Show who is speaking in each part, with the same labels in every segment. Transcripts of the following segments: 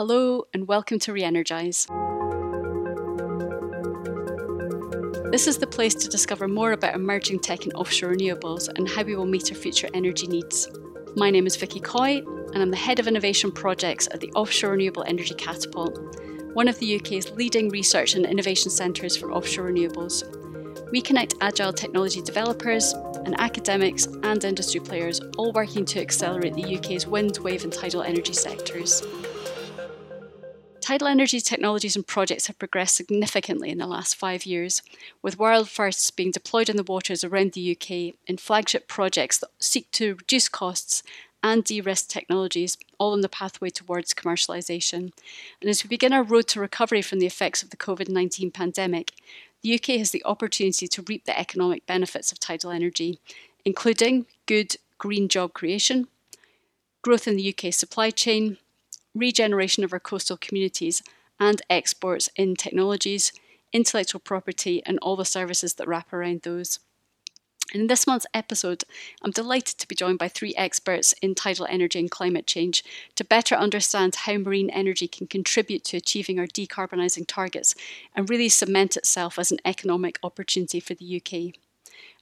Speaker 1: Hello and welcome to Reenergize. This is the place to discover more about emerging tech in offshore renewables and how we will meet our future energy needs. My name is Vicky Coy, and I'm the Head of Innovation Projects at the Offshore Renewable Energy Catapult, one of the UK's leading research and innovation centres for offshore renewables. We connect agile technology developers and academics and industry players, all working to accelerate the UK's wind, wave, and tidal energy sectors. Tidal energy technologies and projects have progressed significantly in the last five years, with world firsts being deployed in the waters around the UK in flagship projects that seek to reduce costs and de risk technologies, all on the pathway towards commercialisation. And as we begin our road to recovery from the effects of the COVID 19 pandemic, the UK has the opportunity to reap the economic benefits of tidal energy, including good green job creation, growth in the UK supply chain, regeneration of our coastal communities, and exports in technologies, intellectual property, and all the services that wrap around those. In this month's episode, I'm delighted to be joined by three experts in tidal energy and climate change to better understand how marine energy can contribute to achieving our decarbonising targets and really cement itself as an economic opportunity for the UK.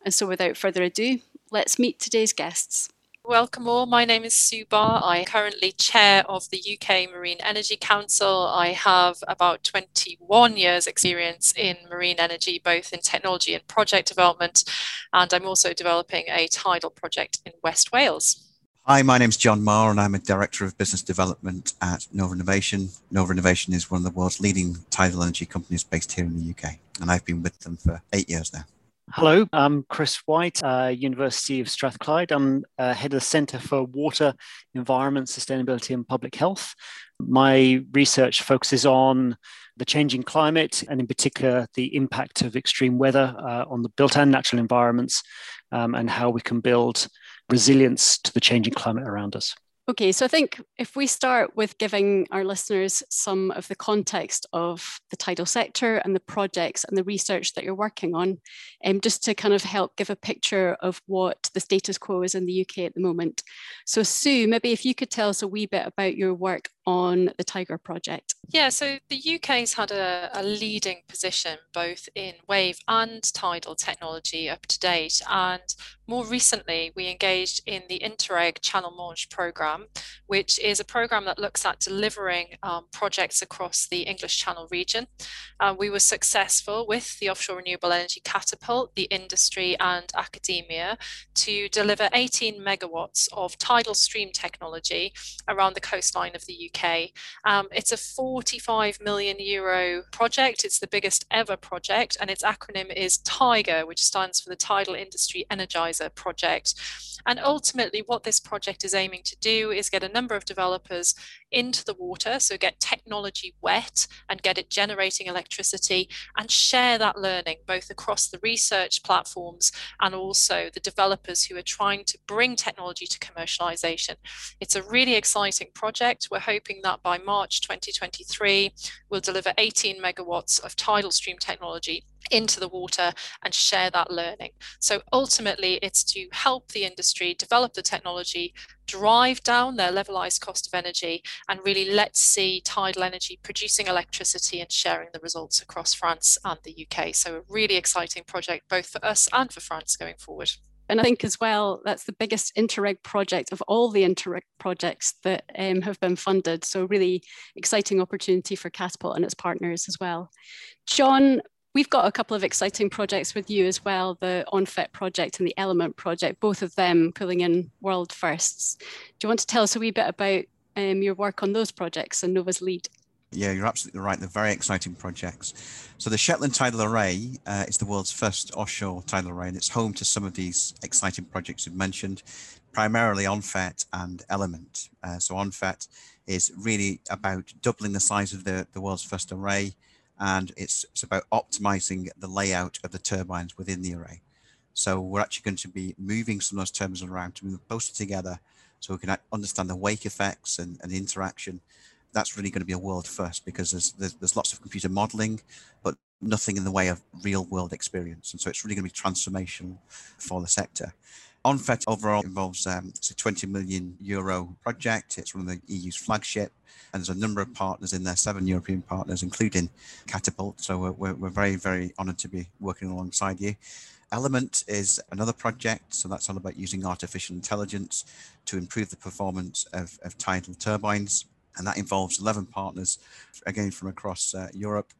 Speaker 1: And so, without further ado, let's meet today's guests.
Speaker 2: Welcome all. My name is Sue Barr. I currently chair of the UK Marine Energy Council. I have about 21 years experience in marine energy, both in technology and project development. And I'm also developing a tidal project in West Wales.
Speaker 3: Hi, my name is John Marr, and I'm a Director of Business Development at Nova Innovation. Nova Innovation is one of the world's leading tidal energy companies based here in the UK, and I've been with them for eight years now.
Speaker 4: Hello, I'm Chris White, uh, University of Strathclyde. I'm uh, head of the Centre for Water, Environment, Sustainability and Public Health. My research focuses on the changing climate and, in particular, the impact of extreme weather uh, on the built and natural environments um, and how we can build resilience to the changing climate around us.
Speaker 1: Okay, so I think if we start with giving our listeners some of the context of the tidal sector and the projects and the research that you're working on, um, just to kind of help give a picture of what the status quo is in the UK at the moment. So, Sue, maybe if you could tell us a wee bit about your work on the Tiger project.
Speaker 2: Yeah, so the UK's had a, a leading position both in wave and tidal technology up to date. And more recently, we engaged in the Interreg Channel Manche programme, which is a programme that looks at delivering um, projects across the English Channel region. Uh, we were successful with the Offshore Renewable Energy Catapult, the industry, and academia to deliver 18 megawatts of tidal stream technology around the coastline of the UK. Um, it's a 45 million euro project. It's the biggest ever project, and its acronym is TIGER, which stands for the Tidal Industry Energizer project. And ultimately, what this project is aiming to do is get a number of developers into the water, so get technology wet and get it generating electricity, and share that learning both across the research platforms and also the developers who are trying to bring technology to commercialization. It's a really exciting project. We're hoping that by March 2023, we'll deliver 18 megawatts of tidal stream technology into the water and share that learning. So ultimately, it's to help the industry develop the technology, drive down their levelized cost of energy, and really let's see tidal energy producing electricity and sharing the results across France and the UK. So, a really exciting project both for us and for France going forward.
Speaker 1: And I think as well, that's the biggest Interreg project of all the Interreg projects that um, have been funded. So, really exciting opportunity for Catapult and its partners as well. John, We've got a couple of exciting projects with you as well the EnFAIT project and the Element project, both of them pulling in world firsts. Do you want to tell us a wee bit about um, your work on those projects and Nova's lead?
Speaker 3: Yeah, you're absolutely right. They're very exciting projects. So, the Shetland Tidal Array uh, is the world's first offshore tidal array, and it's home to some of these exciting projects you've mentioned, primarily EnFAIT and Element. Uh, so, EnFAIT is really about doubling the size of the, the world's first array and it's, it's about optimizing the layout of the turbines within the array. So we're actually going to be moving some of those turbines around to move closer together so we can understand the wake effects and, and interaction. That's really going to be a world first because there's, there's, there's lots of computer modeling, but nothing in the way of real world experience. And so it's really going to be transformational for the sector. EnFAIT overall involves um, it's a 20 million euro project. It's one of the EU's flagship, and there's a number of partners in there, seven European partners, including Catapult. So we're, we're very, very honoured to be working alongside you. Element is another project, so that's all about using artificial intelligence to improve the performance of, of tidal turbines, and that involves 11 partners, again from across uh, Europe.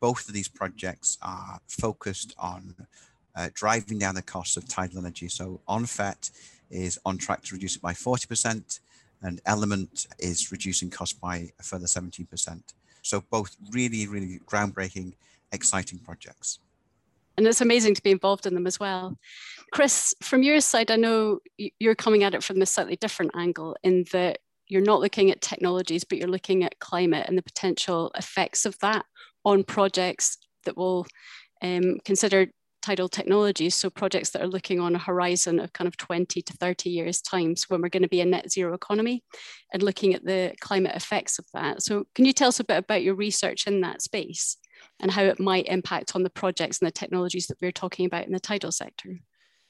Speaker 3: Both of these projects are focused on uh, driving down the costs of tidal energy. So EnFAIT is on track to reduce it by 40%, and Element is reducing costs by a further 17%. So both really, really groundbreaking, exciting projects.
Speaker 1: And it's amazing to be involved in them as well. Chris, from your side, I know you're coming at it from a slightly different angle in that you're not looking at technologies, but you're looking at climate and the potential effects of that on projects that will um, consider tidal technologies, so projects that are looking on a horizon of kind of 20 to 30 years times when we're going to be a net zero economy and looking at the climate effects of that. So can you tell us a bit about your research in that space and how it might impact on the projects and the technologies that we're talking about in the tidal sector?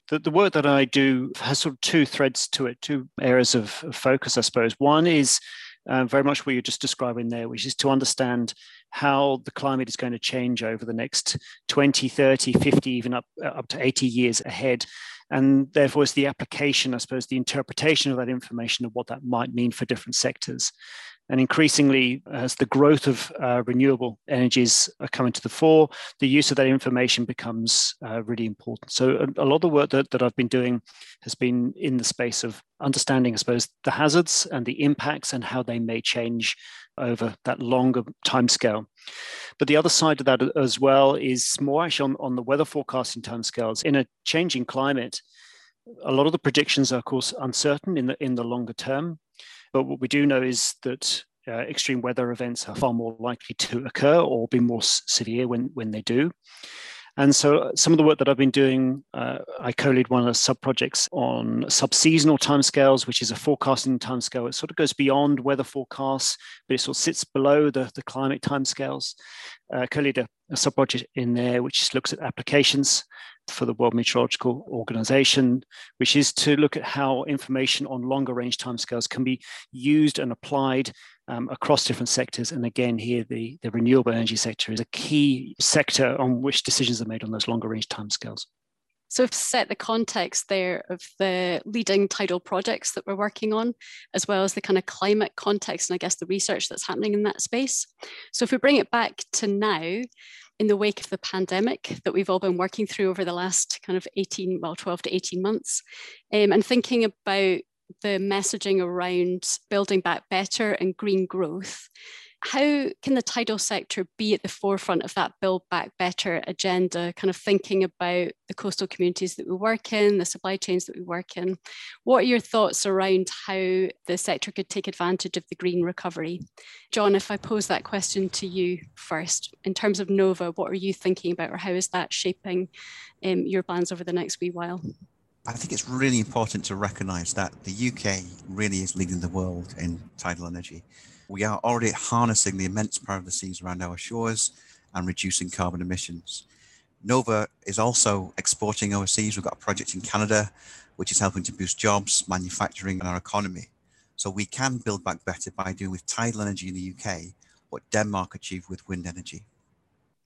Speaker 4: The, the work that I do has sort of two threads to it, two areas of focus, I suppose. One is uh, very much what you're just describing there, which is to understand how the climate is going to change over the next 20, 30, 50, even up, uh, up to 80 years ahead. And therefore, it's the application, I suppose, the interpretation of that information of what that might mean for different sectors. And increasingly, as the growth of uh, renewable energies are coming to the fore, the use of that information becomes uh, really important. So, a, a, lot of the work that, that I've been doing has been in the space of understanding, I suppose, the hazards and the impacts and how they may change over that longer timescale. But the other side of that as well is more actually on, on the weather forecasting timescales. In a changing climate, a lot of the predictions are, of course, uncertain in the in the longer term. But what we do know is that uh, extreme weather events are far more likely to occur or be more severe when, when they do. And so uh, some of the work that I've been doing, uh, I co-lead one of the sub-projects on sub-seasonal timescales, which is a forecasting timescale. It sort of goes beyond weather forecasts, but it sort of sits below the, the climate timescales. Uh, co-lead a, a sub-project in there, which looks at applications for the World Meteorological Organization, which is to look at how information on longer range timescales can be used and applied um, across different sectors. And again, here the, the renewable energy sector is a key sector on which decisions are made on those longer range timescales.
Speaker 1: So, to set the context there of the leading tidal projects that we're working on, as well as the kind of climate context and I guess the research that's happening in that space. So, if we bring it back to now, in the wake of the pandemic that we've all been working through over the last kind of 18, well, 12 to 18 months, um, and thinking about the messaging around building back better and green growth how can the tidal sector be at the forefront of that build back better agenda? Kind of thinking about the coastal communities that we work in the supply chains that we work in. What are your thoughts around how the sector could take advantage of the green recovery? John if i pose that question to you first in terms of nova what are you thinking about or how is that shaping um, your plans over the next wee while?
Speaker 3: I think it's really important to recognize that the UK really is leading the world in tidal energy. We are already harnessing the immense power of the seas around our shores and reducing carbon emissions. Nova is also exporting overseas. We've got a project in Canada, which is helping to boost jobs, manufacturing, and our economy. So we can build back better by doing with tidal energy in the UK what Denmark achieved with wind energy.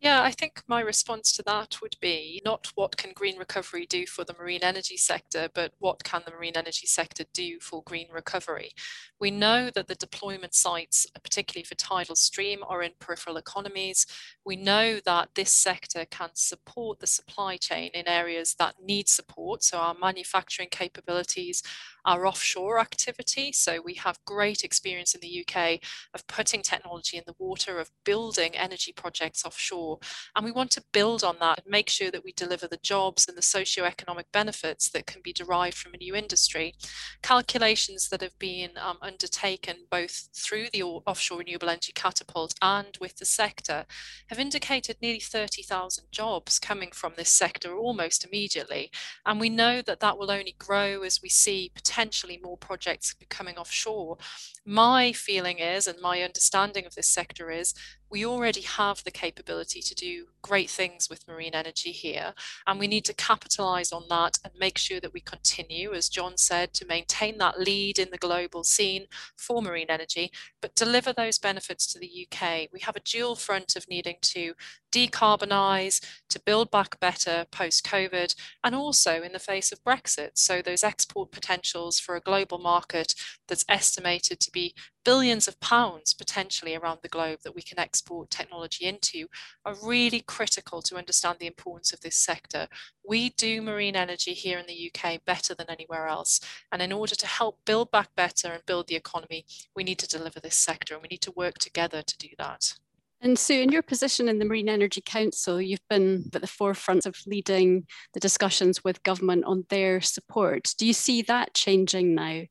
Speaker 2: Yeah, I think my response to that would be not what can green recovery do for the marine energy sector, but what can the marine energy sector do for green recovery? We know that the deployment sites, particularly for tidal stream, are in peripheral economies. We know that this sector can support the supply chain in areas that need support. So our manufacturing capabilities, our offshore activity. So we have great experience in the UK of putting technology in the water, of building energy projects offshore and we want to build on that and make sure that we deliver the jobs and the socio-economic benefits that can be derived from a new industry. Calculations that have been um, undertaken both through the offshore renewable energy catapult and with the sector have indicated nearly 30,000 jobs coming from this sector almost immediately. And we know that that will only grow as we see potentially more projects coming offshore. My feeling is, and my understanding of this sector is, we already have the capability to do great things with marine energy here, and we need to capitalize on that and make sure that we continue, as John said, to maintain that lead in the global scene for marine energy, but deliver those benefits to the UK. We have a dual front of needing to decarbonize, to build back better post COVID, and also in the face of Brexit. So, those export potentials for a global market that's estimated to be billions of pounds potentially around the globe that we can export technology into are really critical to understand the importance of this sector. We do marine energy here in the UK better than anywhere else. And in order to help build back better and build the economy, we need to deliver this sector and we need to work together to do that.
Speaker 1: And Sue, in your position in the Marine Energy Council, you've been at the forefront of leading the discussions with government on their support. Do you see that changing now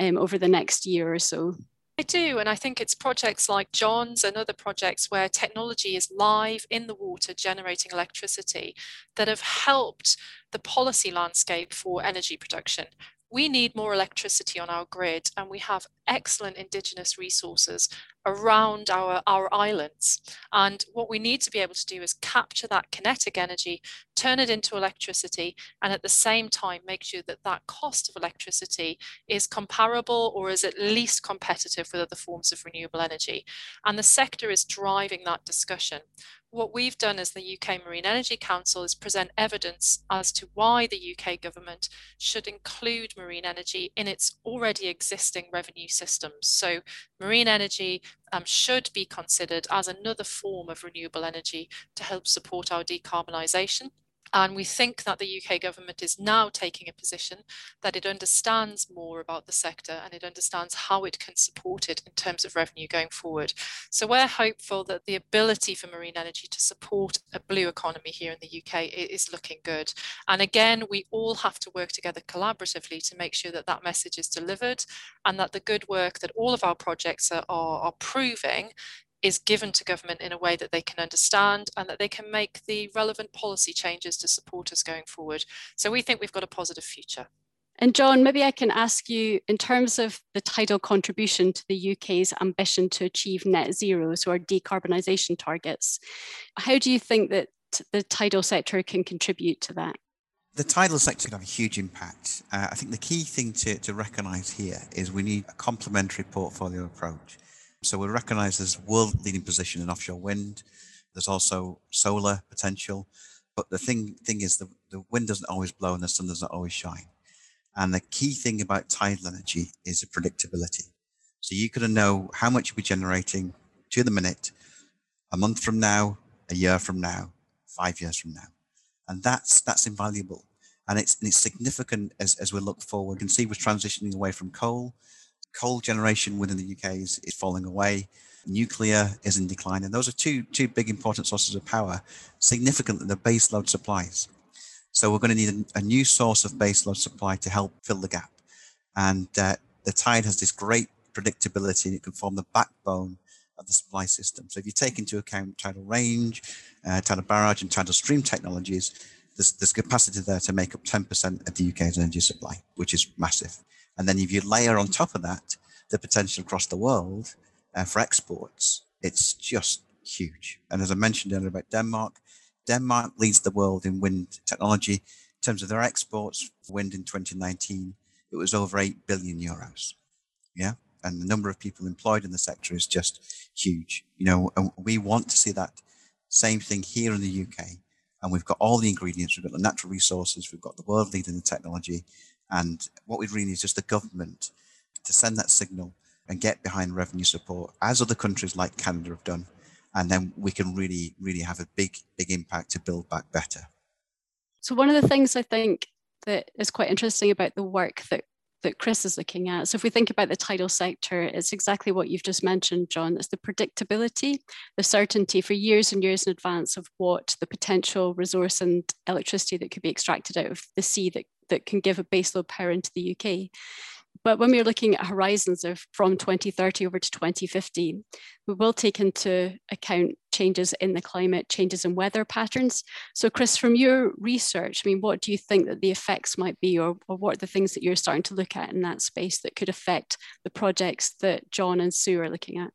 Speaker 1: um, over the next year or so?
Speaker 2: I do, and I think it's projects like John's and other projects where technology is live in the water generating electricity that have helped the policy landscape for energy production. We need more electricity on our grid, and we have excellent indigenous resources around our, our islands. And what we need to be able to do is capture that kinetic energy, turn it into electricity, and at the same time make sure that that cost of electricity is comparable or is at least competitive with other forms of renewable energy. And the sector is driving that discussion what we've done as the UK Marine Energy Council is present evidence as to why the UK government should include marine energy in its already existing revenue systems. So, marine energy um, should be considered as another form of renewable energy to help support our decarbonisation and we think that the UK government is now taking a position that it understands more about the sector and it understands how it can support it in terms of revenue going forward. So we're hopeful that the ability for marine energy to support a blue economy here in the UK is looking good. And again, we all have to work together collaboratively to make sure that that message is delivered and that the good work that all of our projects are, are, are proving is given to government in a way that they can understand and that they can make the relevant policy changes to support us going forward. So we think we've got a positive future.
Speaker 1: And John, maybe I can ask you in terms of the tidal contribution to the UK's ambition to achieve net zero, so our decarbonisation targets, how do you think that the tidal sector can contribute to that?
Speaker 3: The tidal sector can have a huge impact. Uh, I think the key thing to, to recognise here is we need a complementary portfolio approach. So we recognize there's world leading position in offshore wind. There's also solar potential. But the thing thing is the, the wind doesn't always blow and the sun doesn't always shine. And the key thing about tidal energy is the predictability. So you got to know how much you're generating to the minute, a month from now, a year from now, five years from now. And that's that's invaluable. And it's, and it's significant as, as we look forward. You can see we're transitioning away from coal coal generation within the UK is, is falling away. Nuclear is in decline. And those are two, two big important sources of power, significantly the base load supplies. So we're going to need a, a new source of base load supply to help fill the gap. And uh, the tide has this great predictability. And it can form the backbone of the supply system. So if you take into account tidal range, uh, tidal barrage, and tidal stream technologies, there's, there's capacity there to make up 10% of the UK's energy supply, which is massive. And then if you layer on top of that the potential across the world uh, for exports, it's just huge. And as I mentioned earlier about Denmark, Denmark leads the world in wind technology in terms of their exports wind in 2019. It was over 8 billion euros. Yeah. And the number of people employed in the sector is just huge. You know, and we want to see that same thing here in the UK. And we've got all the ingredients. We've got the natural resources. We've got the world leading the technology. And what we really need is just the government to send that signal and get behind revenue support, as other countries like Canada have done. And then we can really, really have a big, big impact to build back better.
Speaker 1: So, one of the things I think that is quite interesting about the work that that Chris is looking at. So if we think about the tidal sector, it's exactly what you've just mentioned, John. It's the predictability, the certainty for years and years in advance of what the potential resource and electricity that could be extracted out of the sea that that can give a baseload power into the UK. But when we're looking at horizons of from 2030 over to 2050, we will take into account changes in the climate, changes in weather patterns. So, Chris, from your research, I mean, what do you think that the effects might be, or, or what are the things that you're starting to look at in that space that could affect the projects that John and Sue are looking at?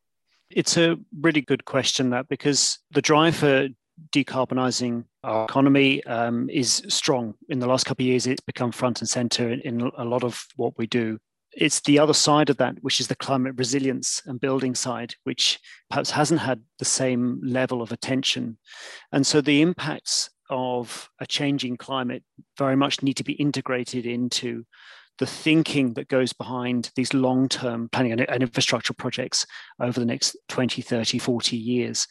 Speaker 4: It's a really good question, that because the drive for decarbonising our economy um, is strong. In the last couple of years, it's become front and centre in, in a lot of what we do. It's the other side of that, which is the climate resilience and building side, which perhaps hasn't had the same level of attention. And so the impacts of a changing climate very much need to be integrated into the thinking that goes behind these long-term planning and, and infrastructure projects over the next 20, 30, 40 years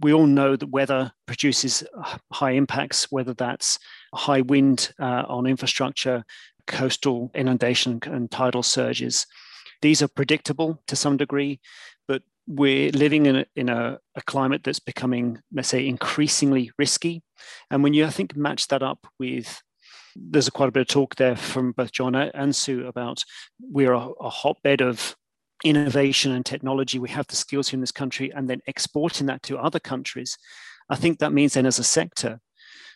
Speaker 4: we all know that weather produces high impacts, whether that's high wind uh, on infrastructure, coastal inundation, and tidal surges. These are predictable to some degree, but we're living in a, in a, a climate that's becoming, let's say, increasingly risky. And when you, I think, match that up with there's quite a bit of talk there from both John and Sue about we're a, a hotbed of innovation and technology. We have the skills here in this country, and then exporting that to other countries. I think that means then, as a sector,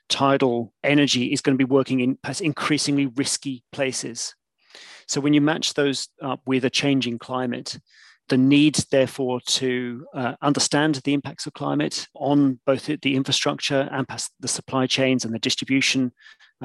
Speaker 4: tidal energy is going to be working in increasingly risky places. So when you match those up with a changing climate, the need, therefore, to uh, understand the impacts of climate on both the infrastructure and the supply chains and the distribution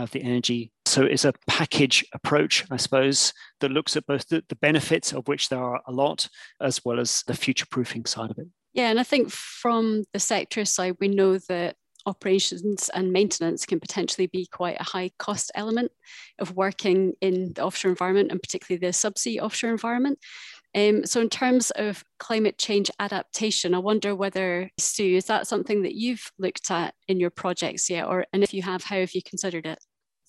Speaker 4: of the energy. So it's a package approach, I suppose, that looks at both the, the benefits, of which there are a lot, as well as the future proofing side of it.
Speaker 1: Yeah, and I think from the sector side, we know that operations and maintenance can potentially be quite a high cost element of working in the offshore environment and particularly the subsea offshore environment. Um, so, in terms of climate change adaptation, I wonder whether, Sue, is that something that you've looked at in your projects yet? Or, and if you have, how have you considered it?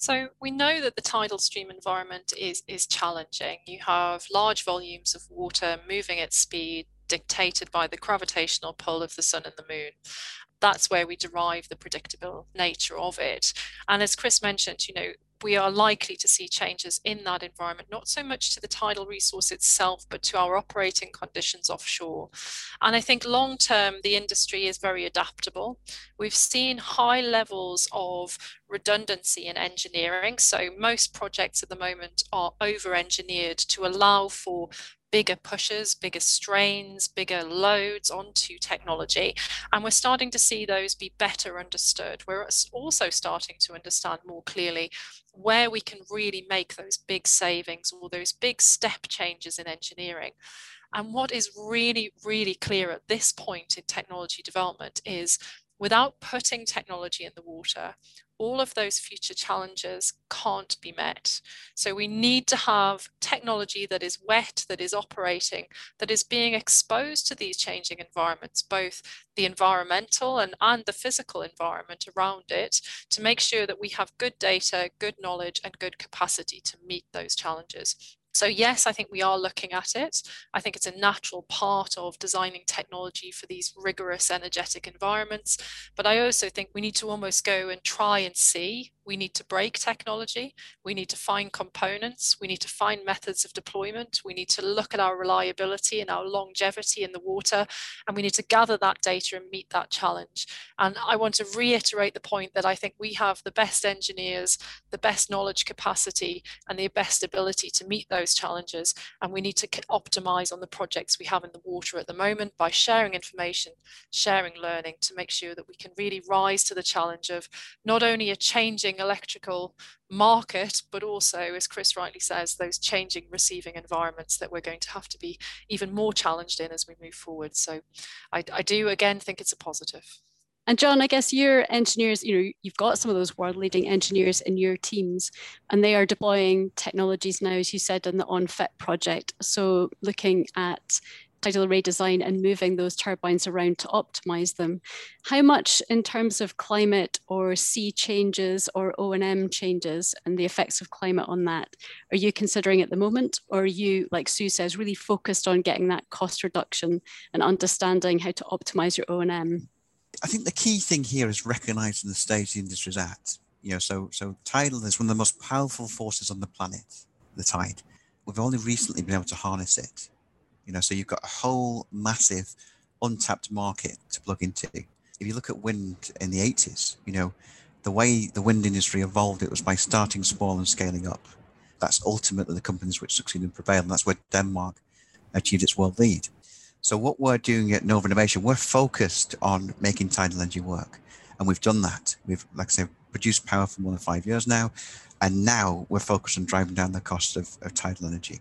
Speaker 2: So we know that the tidal stream environment is, is challenging. You have large volumes of water moving at speed dictated by the gravitational pull of the sun and the moon that's where we derive the predictable nature of it. And as Chris mentioned, you know, we are likely to see changes in that environment, not so much to the tidal resource itself, but to our operating conditions offshore. And I think long term, the industry is very adaptable. We've seen high levels of redundancy in engineering. So most projects at the moment are over engineered to allow for bigger pushes, bigger strains, bigger loads onto technology. And we're starting to see those be better understood. We're also starting to understand more clearly where we can really make those big savings or those big step changes in engineering. And what is really, really clear at this point in technology development is without putting technology in the water, all of those future challenges can't be met. So we need to have technology that is wet, that is operating, that is being exposed to these changing environments, both the environmental and, and the physical environment around it, to make sure that we have good data, good knowledge, and good capacity to meet those challenges. So yes, I think we are looking at it. I think it's a natural part of designing technology for these rigorous energetic environments. But I also think we need to almost go and try and see we need to break technology. We need to find components. We need to find methods of deployment. We need to look at our reliability and our longevity in the water. And we need to gather that data and meet that challenge. And I want to reiterate the point that I think we have the best engineers, the best knowledge capacity, and the best ability to meet those challenges. And we need to optimize on the projects we have in the water at the moment by sharing information, sharing learning to make sure that we can really rise to the challenge of not only a changing electrical market, but also, as Chris rightly says, those changing receiving environments that we're going to have to be even more challenged in as we move forward. So I, I do again think it's a positive.
Speaker 1: And John, I guess your engineers, you know, you've got some of those world leading engineers in your teams, and they are deploying technologies now, as you said, in the EnFAIT project. So looking at tidal array design and moving those turbines around to optimize them. How much in terms of climate or sea changes or O&M changes and the effects of climate on that are you considering at the moment? Or are you, like Sue says, really focused on getting that cost reduction and understanding how to optimize your O&M?
Speaker 3: I think the key thing here is recognizing the stage the industry is at. You know, so so tidal is one of the most powerful forces on the planet, the tide. We've only recently been able to harness it you know, so you've got a whole massive untapped market to plug into. If you look at wind in the 80s, you know, the way the wind industry evolved, it was by starting small and scaling up. That's ultimately the companies which succeed and prevail. And that's where Denmark achieved its world lead. So what we're doing at Nova Innovation, we're focused on making tidal energy work. And we've done that. We've, like I say, produced power for more than five years now. And now we're focused on driving down the cost of, of tidal energy.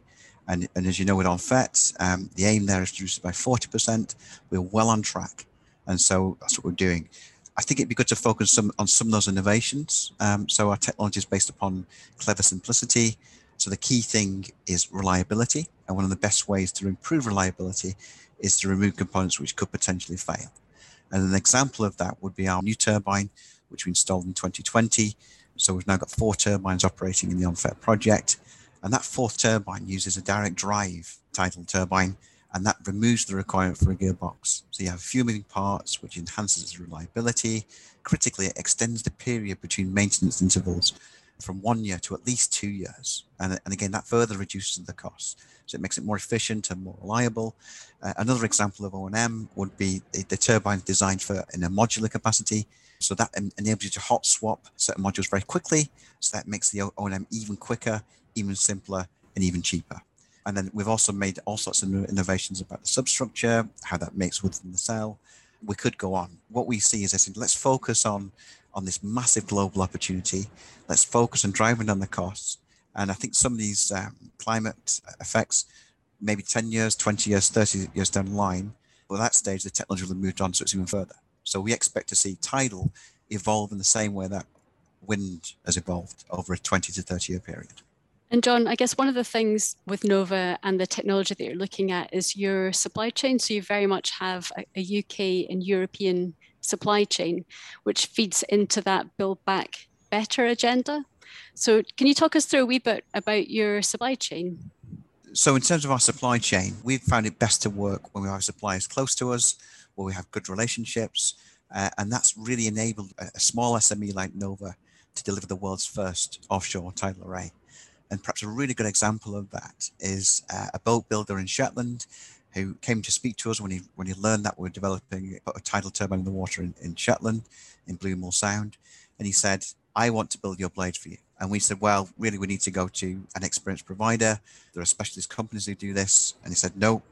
Speaker 3: And, and as you know, with EnFAIT, um, the aim there is to reduce it by 40%. We're well on track. And so that's what we're doing. I think it'd be good to focus some, on some of those innovations. Um, so our technology is based upon clever simplicity. So the key thing is reliability. And one of the best ways to improve reliability is to remove components which could potentially fail. And an example of that would be our new turbine, which we installed in 2020. So we've now got four turbines operating in the EnFAIT project. And that fourth turbine uses a direct drive tidal turbine, and that removes the requirement for a gearbox. So you have few moving parts, which enhances its reliability. Critically, it extends the period between maintenance intervals from one year to at least two years. And, and again, that further reduces the cost. So it makes it more efficient and more reliable. Uh, another example of O&M would be the, the turbine designed for in a modular capacity. So that enables you to hot swap certain modules very quickly. So that makes the O&M even quicker, even simpler, and even cheaper. And then we've also made all sorts of innovations about the substructure, how that makes within the cell. We could go on. What we see is this: let's focus on on this massive global opportunity. Let's focus on driving down the costs. And I think some of these um, climate effects, maybe 10 years, 20 years, 30 years down the line, well, at that stage, the technology will have moved on, so it's even further. So we expect to see tidal evolve in the same way that wind has evolved over a 20 to 30 year period.
Speaker 1: And John, I guess one of the things with Nova and the technology that you're looking at is your supply chain. So you very much have a, UK and European supply chain, which feeds into that build back better agenda. So, can you talk us through a wee bit about your supply chain?
Speaker 3: So, in terms of our supply chain, we've found it best to work when we have suppliers close to us, where we have good relationships, uh, and that's really enabled a, a small SME like Nova to deliver the world's first offshore tidal array. And perhaps a really good example of that is uh, a boat builder in Shetland who came to speak to us when he when he learned that we are developing a tidal turbine in the water in, in Shetland, in Bluemull Sound, and he said, "I want to build your blade for you." And we said, "Well, really, we need to go to an experienced provider. There are specialist companies who do this." And he said, "No,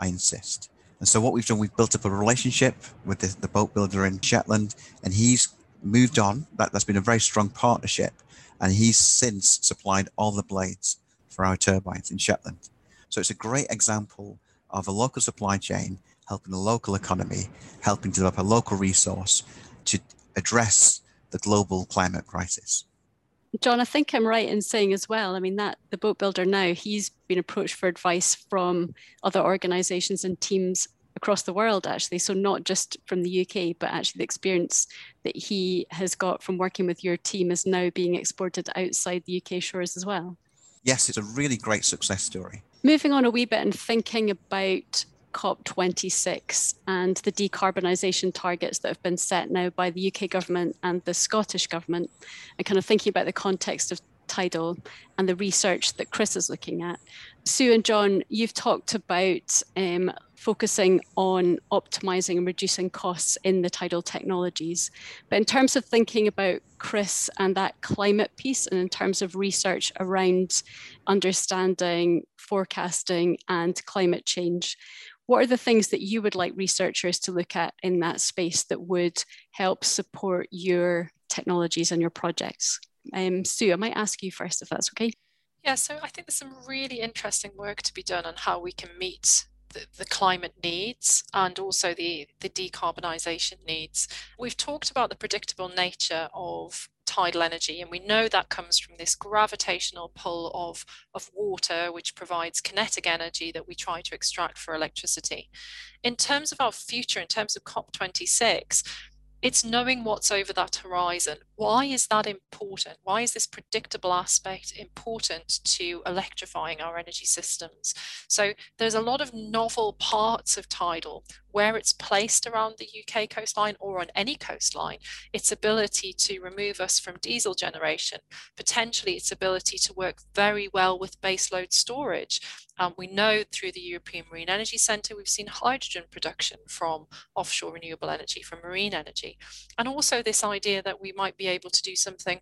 Speaker 3: I insist." And so what we've done, we've built up a relationship with the, the boat builder in Shetland, and he's moved on. That, that's been a very strong partnership, and he's since supplied all the blades for our turbines in Shetland. So it's a great example of a local supply chain, helping the local economy, helping develop a local resource to address the global climate crisis.
Speaker 1: John, I think I'm right in saying as well. I mean, that the boat builder now, he's been approached for advice from other organizations and teams across the world, actually. So, not just from the UK, but actually the experience that he has got from working with your team is now being exported outside the UK shores as well.
Speaker 3: Yes, it's a really great success story.
Speaker 1: Moving on a wee bit and thinking about COP26 and the decarbonisation targets that have been set now by the UK government and the Scottish government, and kind of thinking about the context of tidal and the research that Chris is looking at. Sue and John, you've talked about um, focusing on optimizing and reducing costs in the tidal technologies. But in terms of thinking about Chris and that climate piece, and in terms of research around understanding, forecasting, and climate change, what are the things that you would like researchers to look at in that space that would help support your technologies and your projects? Um, Sue, I might ask you first if that's okay.
Speaker 2: Yeah, so I think there's some really interesting work to be done on how we can meet the, the, climate needs and also the, the decarbonisation needs. We've talked about the predictable nature of tidal energy, and we know that comes from this gravitational pull of, of water, which provides kinetic energy that we try to extract for electricity. In terms of our future, in terms of COP26, it's knowing what's over that horizon. Why is that important? Why is this predictable aspect important to electrifying our energy systems? So there's a lot of novel parts of tidal where it's placed around the UK coastline or on any coastline, its ability to remove us from diesel generation, potentially its ability to work very well with baseload storage. Um, we know through the European Marine Energy Centre, we've seen hydrogen production from offshore renewable energy, from marine energy. And also this idea that we might be able to do something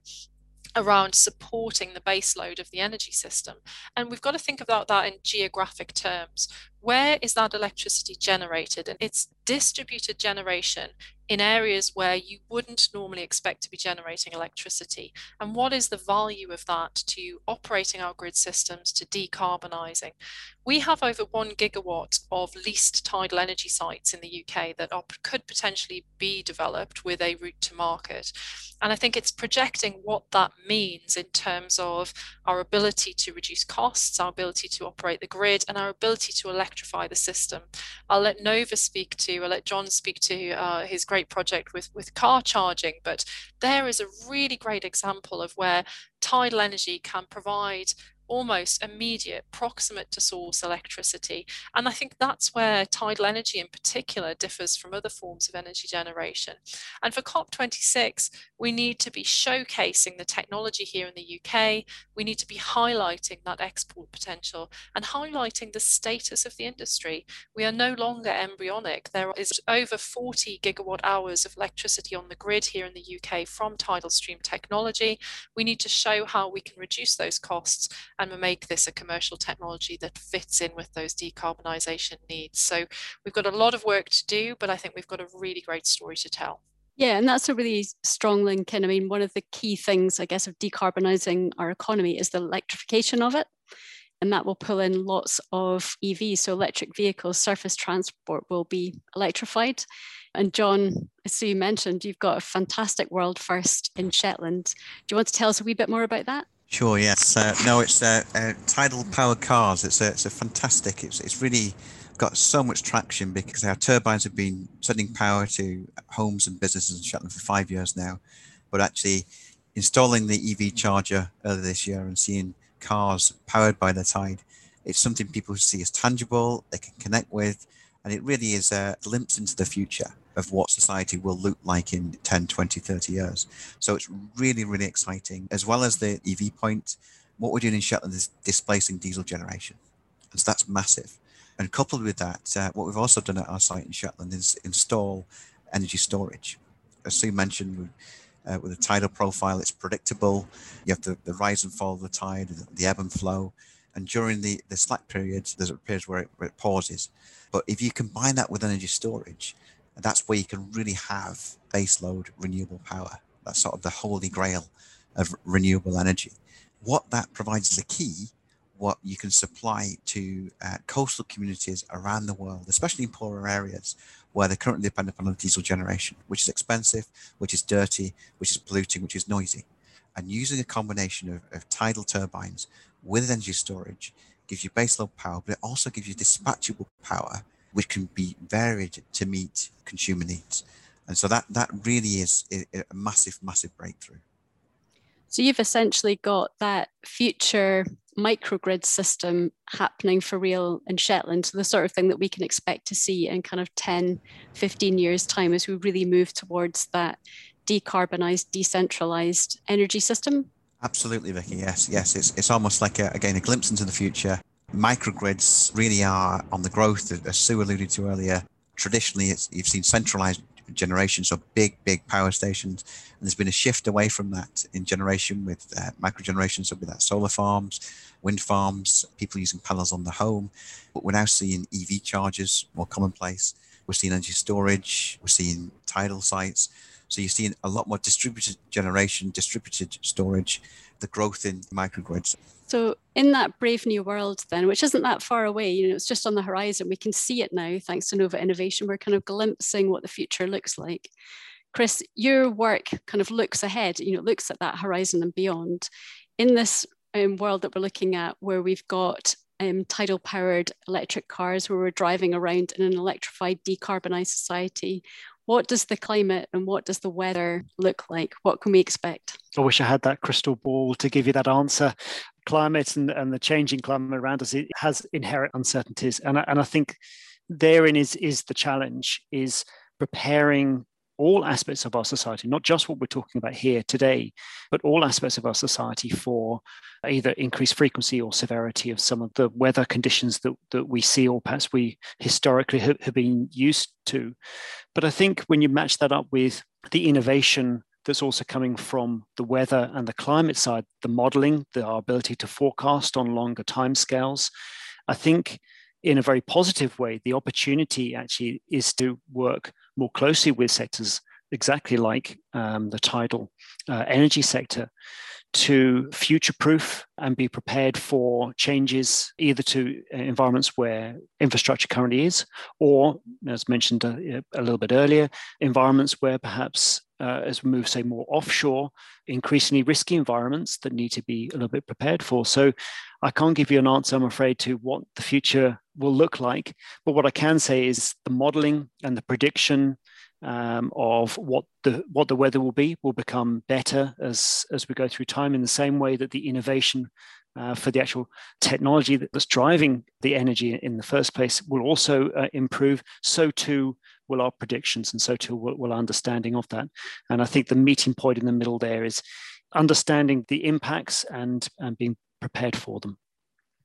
Speaker 2: around supporting the base load of the energy system. And we've got to think about that in geographic terms. Where is that electricity generated? And it's distributed generation in areas where you wouldn't normally expect to be generating electricity. And what is the value of that to operating our grid systems, to decarbonising? We have over one gigawatt of leased tidal energy sites in the UK that are, could potentially be developed with a route to market. And I think it's projecting what that means in terms of our ability to reduce costs, our ability to operate the grid, and our ability to electrify the system. I'll let Nova speak to, I'll let John speak to uh, his great project with, with car charging, but there is a really great example of where tidal energy can provide almost immediate, proximate to source electricity. And I think that's where tidal energy in particular differs from other forms of energy generation. And for COP26, we need to be showcasing the technology here in the UK. We need to be highlighting that export potential and highlighting the status of the industry. We are no longer embryonic. There is over 40 gigawatt hours of electricity on the grid here in the UK from tidal stream technology. We need to show how we can reduce those costs and make this a commercial technology that fits in with those decarbonisation needs. So we've got a lot of work to do, but I think we've got a really great story to tell.
Speaker 1: Yeah, and that's a really strong link. And I mean, one of the key things, I guess, of decarbonising our economy is the electrification of it. And that will pull in lots of EVs. So electric vehicles, surface transport will be electrified. And John, as you mentioned, you've got a fantastic world first in Shetland. Do you want to tell us a wee bit more about that?
Speaker 3: Sure. Yes. Uh, no, it's uh, uh, tidal power cars. It's a, it's a fantastic. It's it's really got so much traction because our turbines have been sending power to homes and businesses in Shetland for five years now, but actually installing the EV charger earlier this year and seeing cars powered by the tide, it's something people see as tangible, they can connect with, and it really is a glimpse into the future of what society will look like in 10, 20, 30 years. So it's really, really exciting. As well as the EV point, what we're doing in Shetland is displacing diesel generation. And so that's massive. And coupled with that, uh, what we've also done at our site in Shetland is install energy storage. As Sue mentioned, uh, with a tidal profile, it's predictable. You have the, the rise and fall of the tide, the ebb and flow. And during the, the slack periods, there's a period where it, where it pauses. But if you combine that with energy storage, and that's where you can really have baseload renewable power. That's sort of the holy grail of renewable energy. What that provides is a key, what you can supply to uh, coastal communities around the world, especially in poorer areas where they're currently dependent upon diesel generation, which is expensive, which is dirty, which is polluting, which is noisy. And using a combination of, of tidal turbines with energy storage gives you baseload power, but it also gives you dispatchable power which can be varied to meet consumer needs. And so that that really is a massive, massive breakthrough.
Speaker 1: So you've essentially got that future microgrid system happening for real in Shetland, so the sort of thing that we can expect to see in kind of 10, 15 years time as we really move towards that decarbonized, decentralized energy system.
Speaker 3: Absolutely, Vicky. Yes, yes. It's, it's almost like, a, again, a glimpse into the future microgrids really are on the growth, as Sue alluded to earlier. Traditionally, you've seen centralized generation, so big, big power stations. And there's been a shift away from that in generation with uh, micro generation, so with that solar farms, wind farms, people using panels on the home. But we're now seeing EV chargers more commonplace. We're seeing energy storage, we're seeing tidal sites. So you're seeing a lot more distributed generation, distributed storage, the growth in microgrids.
Speaker 1: So, in that brave new world, then, which isn't that far away, you know, it's just on the horizon. We can see it now thanks to Nova Innovation. We're kind of glimpsing what the future looks like. Chris, your work kind of looks ahead, you know, looks at that horizon and beyond. In this um, world that we're looking at, where we've got um, tidal powered electric cars, where we're driving around in an electrified, decarbonized society, what does the climate and what does the weather look like? What can we expect?
Speaker 4: I wish I had that crystal ball to give you that answer. Climate and, and the changing climate around us it has inherent uncertainties, and I, and I think therein is is the challenge is preparing all aspects of our society, not just what we're talking about here today, but all aspects of our society for either increased frequency or severity of some of the weather conditions that, that we see or perhaps we historically have, have been used to. But I think when you match that up with the innovation that's also coming from the weather and the climate side, the modeling, the, our ability to forecast on longer timescales, I think in a very positive way, the opportunity actually is to work more closely with sectors exactly like um, the tidal uh, energy sector to future proof and be prepared for changes either to environments where infrastructure currently is, or, as mentioned a, a little bit earlier, environments where perhaps uh, as we move, say, more offshore, increasingly risky environments that need to be a little bit prepared for. So I can't give you an answer, I'm afraid, to what the future will look like. But what I can say is the modeling and the prediction um, of what the what the weather will be will become better as as we go through time. In the same way that the innovation uh, for the actual technology that's driving the energy in the first place will also uh, improve. So too will our predictions, and so too will, will our understanding of that. And I think the meeting point in the middle there is understanding the impacts and and being prepared for them.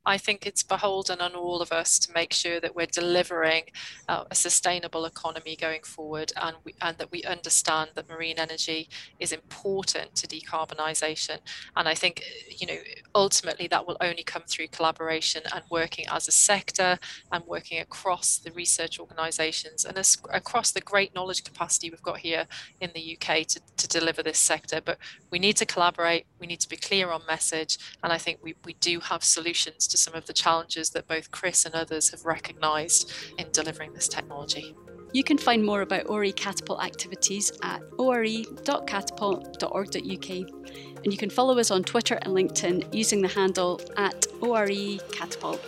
Speaker 2: I think it's beholden on all of us to make sure that we're delivering uh, a sustainable economy going forward and, we, and that we understand that marine energy is important to decarbonisation. And I think, you know, ultimately that will only come through collaboration and working as a sector and working across the research organisations and as, across the great knowledge capacity we've got here in the UK to, to deliver this sector. But we need to collaborate, we need to be clear on message, and I think we, we do have solutions to some of the challenges that both Chris and others have recognised in delivering this technology.
Speaker 1: You can find more about ORE Catapult activities at ore.catapult.org.uk and you can follow us on Twitter and LinkedIn using the handle at ORE Catapult.